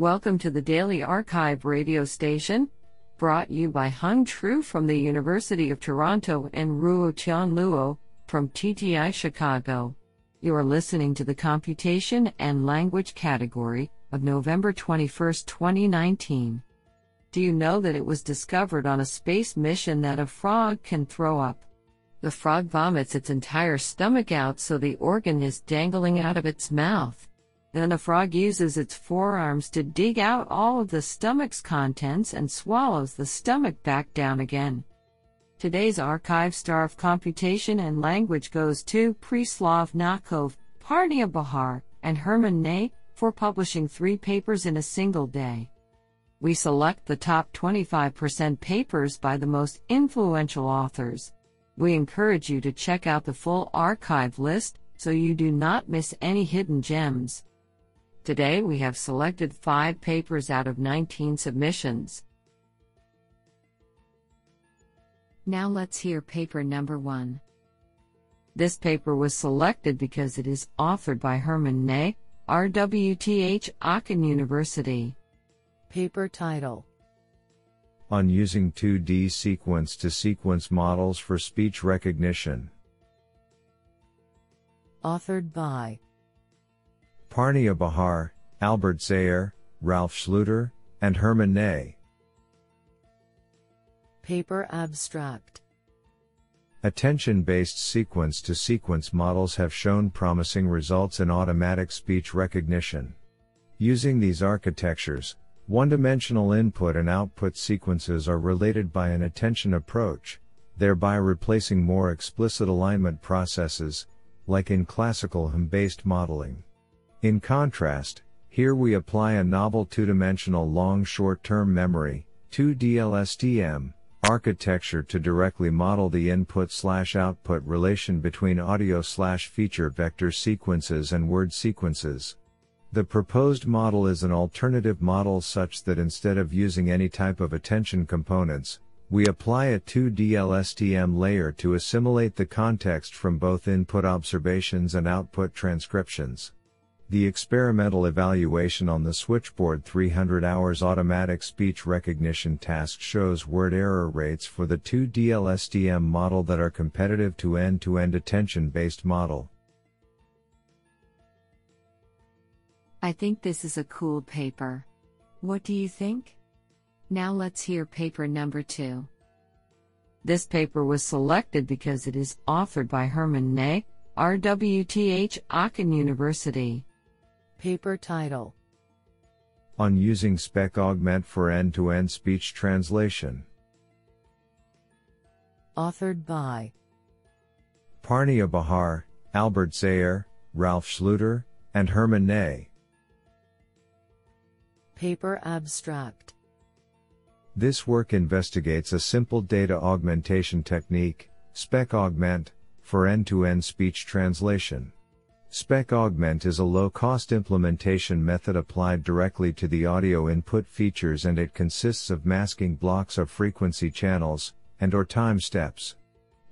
Welcome to the Daily Archive radio station, brought you by Hung Tru from the University of Toronto and Ruo Tian Luo from TTI Chicago. You are listening to the Computation and Language category of November 21, 2019. Do you know that it was discovered on a space mission that a frog can throw up? The frog vomits its entire stomach out so the organ is dangling out of its mouth. Then a frog uses its forearms to dig out all of the stomach's contents and swallows the stomach back down again. Today's archive star of computation and language goes to Preslav Nakov, Parnia Bahar, and Hermann Ney for publishing three papers in a single day. We select the top 25% papers by the most influential authors. We encourage you to check out the full archive list so you do not miss any hidden gems. Today we have selected 5 papers out of 19 submissions. Now let's hear paper number 1. This paper was selected because it is authored by Hermann Ney, RWTH Aachen University. Paper title On using 2D sequence to sequence models for speech recognition. Authored by Parnia Bahar, Albert Zeyer, Ralf Schlüter, and Hermann Ney. Paper Abstract Attention based sequence to sequence models have shown promising results in automatic speech recognition. Using these architectures, one dimensional input and output sequences are related by an attention approach, thereby replacing more explicit alignment processes, like in classical HM based modeling. In contrast, here we apply a novel two-dimensional long short-term memory, 2DLSTM, architecture to directly model the input-slash-output relation between audio-slash-feature vector sequences and word sequences. The proposed model is an alternative model such that instead of using any type of attention components, we apply a 2DLSTM layer to assimilate the context from both input observations and output transcriptions. The experimental evaluation on the switchboard 300 hours automatic speech recognition task shows word error rates for the 2DLSTM model that are competitive to end-to-end attention-based model. I think this is a cool paper. What do you think? Now let's hear paper number 2. This paper was selected because it is authored by Hermann Ney, RWTH Aachen University. Paper title On using SpecAugment for end to end speech translation. Authored by Parnia Bahar, Albert Zeyer, Ralf Schlüter, and Hermann Ney. Paper Abstract This work investigates a simple data augmentation technique, SpecAugment, for end to end speech translation. SpecAugment is a low-cost implementation method applied directly to the audio input features and it consists of masking blocks of frequency channels, and or time steps.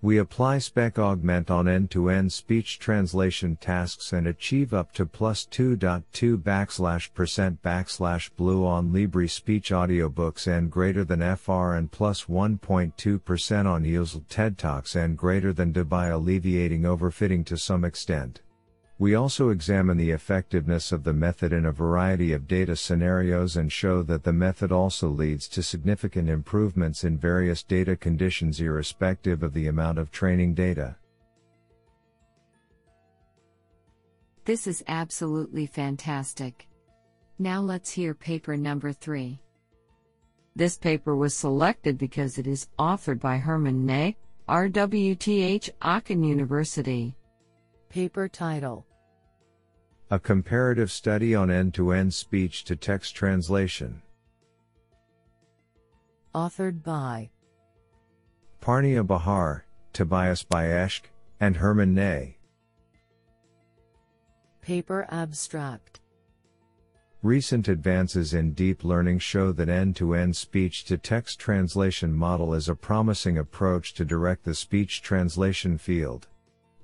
We apply SpecAugment on end-to-end speech translation tasks and achieve up to plus 2.2 backslash percent backslash BLEU on LibriSpeech audiobooks and greater than FR and plus 1.2% on Usl TED Talks and greater than D by alleviating overfitting to some extent. We also examine the effectiveness of the method in a variety of data scenarios and show that the method also leads to significant improvements in various data conditions irrespective of the amount of training data. This is absolutely fantastic. Now let's hear paper number 3. This paper was selected because it is authored by Hermann Ney, RWTH Aachen University. Paper title A comparative study on end to end speech to text translation. Authored by Parnia Bahar, Tobias Bieschke, and Hermann Ney. Paper Abstract Recent advances in deep learning show that end to end speech to text translation model is a promising approach to direct the speech translation field.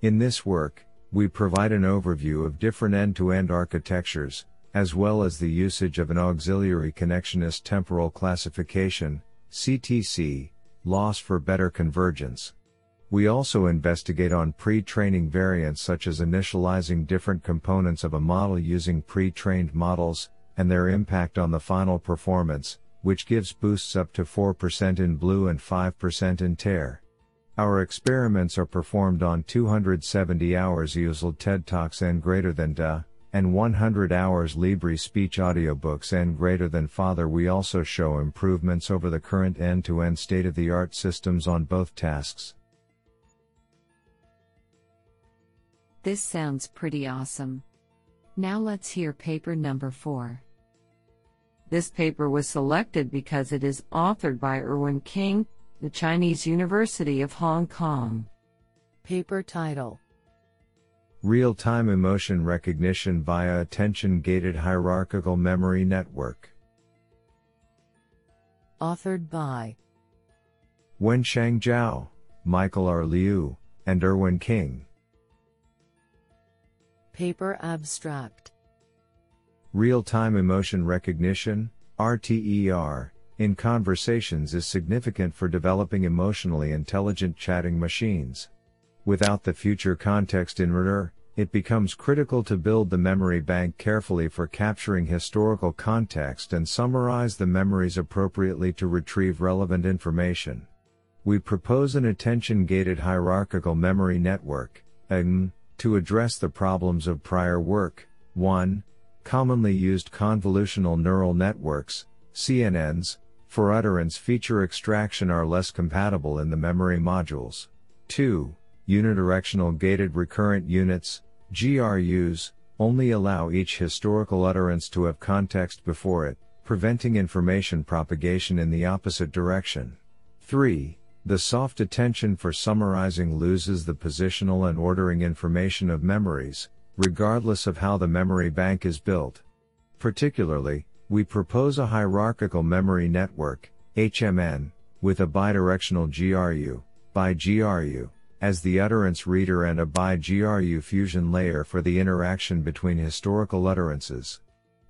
In this work, we provide an overview of different end-to-end architectures, as well as the usage of an auxiliary connectionist temporal classification, CTC, loss for better convergence. We also investigate on pre-training variants such as initializing different components of a model using pre-trained models, and their impact on the final performance, which gives boosts up to 4% in BLEU and 5% in TER. Our experiments are performed on 270 hours USL TED Talks and greater than DA, and 100 hours LibriSpeech audiobooks and greater than Father. We also show improvements over the current end to end state of the art systems on both tasks. This sounds pretty awesome. Now let's hear paper number 4. This paper was selected because it is authored by Irwin King, the Chinese University of Hong Kong. Paper title Real time emotion recognition via attention gated hierarchical memory network. Authored by Wenxiang Jiao, Michael R. Lyu, and Irwin King. Paper abstract Real time emotion recognition, RTER, in conversations is significant for developing emotionally intelligent chatting machines. Without the future context enricher, it becomes critical to build the memory bank carefully for capturing historical context and summarize the memories appropriately to retrieve relevant information. We propose an attention gated hierarchical memory network, AGM, to address the problems of prior work. 1. Commonly used convolutional neural networks, CNNs, for utterance feature extraction are less compatible in the memory modules. 2. Unidirectional gated recurrent units, GRUs, only allow each historical utterance to have context before it, preventing information propagation in the opposite direction. 3. The soft attention for summarizing loses the positional and ordering information of memories, regardless of how the memory bank is built. Particularly, we propose a hierarchical memory network, HMN, with a bidirectional GRU, BiGRU, as the utterance reader and a BiGRU fusion layer for the interaction between historical utterances.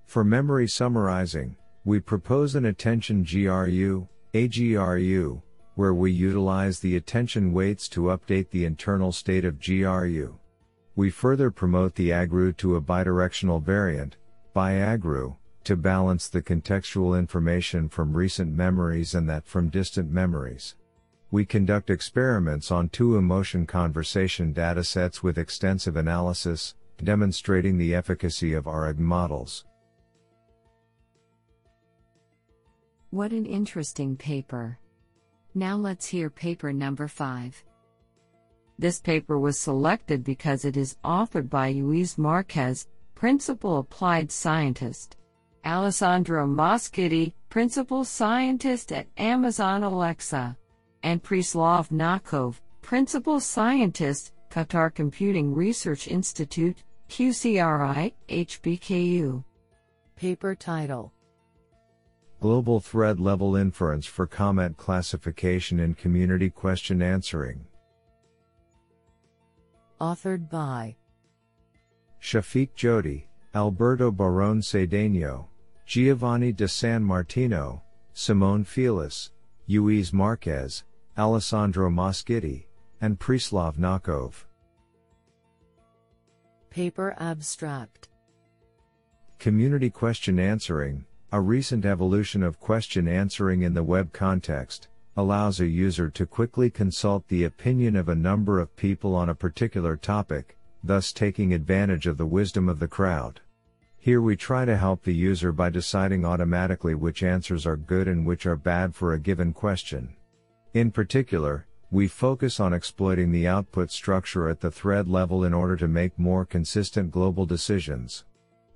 For memory summarizing, we propose an attention GRU, AGRU, where we utilize the attention weights to update the internal state of GRU. We further promote the AGRU to a bidirectional variant, BiAGRU, to balance the contextual information from recent memories and that from distant memories. We conduct experiments on two emotion conversation datasets with extensive analysis, demonstrating the efficacy of our AGM models. What an interesting paper. Now let's hear paper number 5. This paper was selected because it is authored by Luis Marquez, Principal Applied Scientist. Alessandro Moschitti, Principal Scientist at Amazon Alexa, and Preslav Nakov, Principal Scientist, Qatar Computing Research Institute, QCRI, HBKU. Paper title Global Thread Level Inference for Comment Classification in Community Question Answering. Authored by Shafiq Joty, Alberto Barrón-Cedeño, Giovanni Da San Martino, Simone Filice, Luis Marquez, Alessandro Moschitti, and Preslav Nakov. Paper Abstract Community Question Answering, a recent evolution of question answering in the web context, allows a user to quickly consult the opinion of a number of people on a particular topic, thus taking advantage of the wisdom of the crowd. Here we try to help the user by deciding automatically which answers are good and which are bad for a given question. In particular, we focus on exploiting the output structure at the thread level in order to make more consistent global decisions.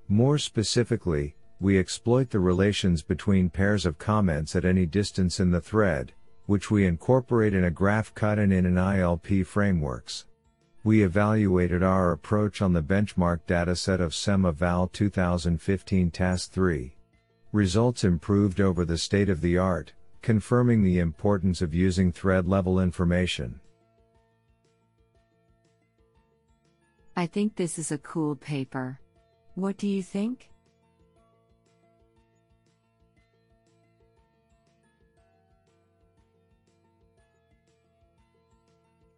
More specifically, we exploit the relations between pairs of comments at any distance in the thread, which we incorporate in a graph cut and in an ILP frameworks. We evaluated our approach on the benchmark dataset of SemEval 2015 Task 3. Results improved over the state of the art, confirming the importance of using thread level information. I think this is a cool paper. What do you think?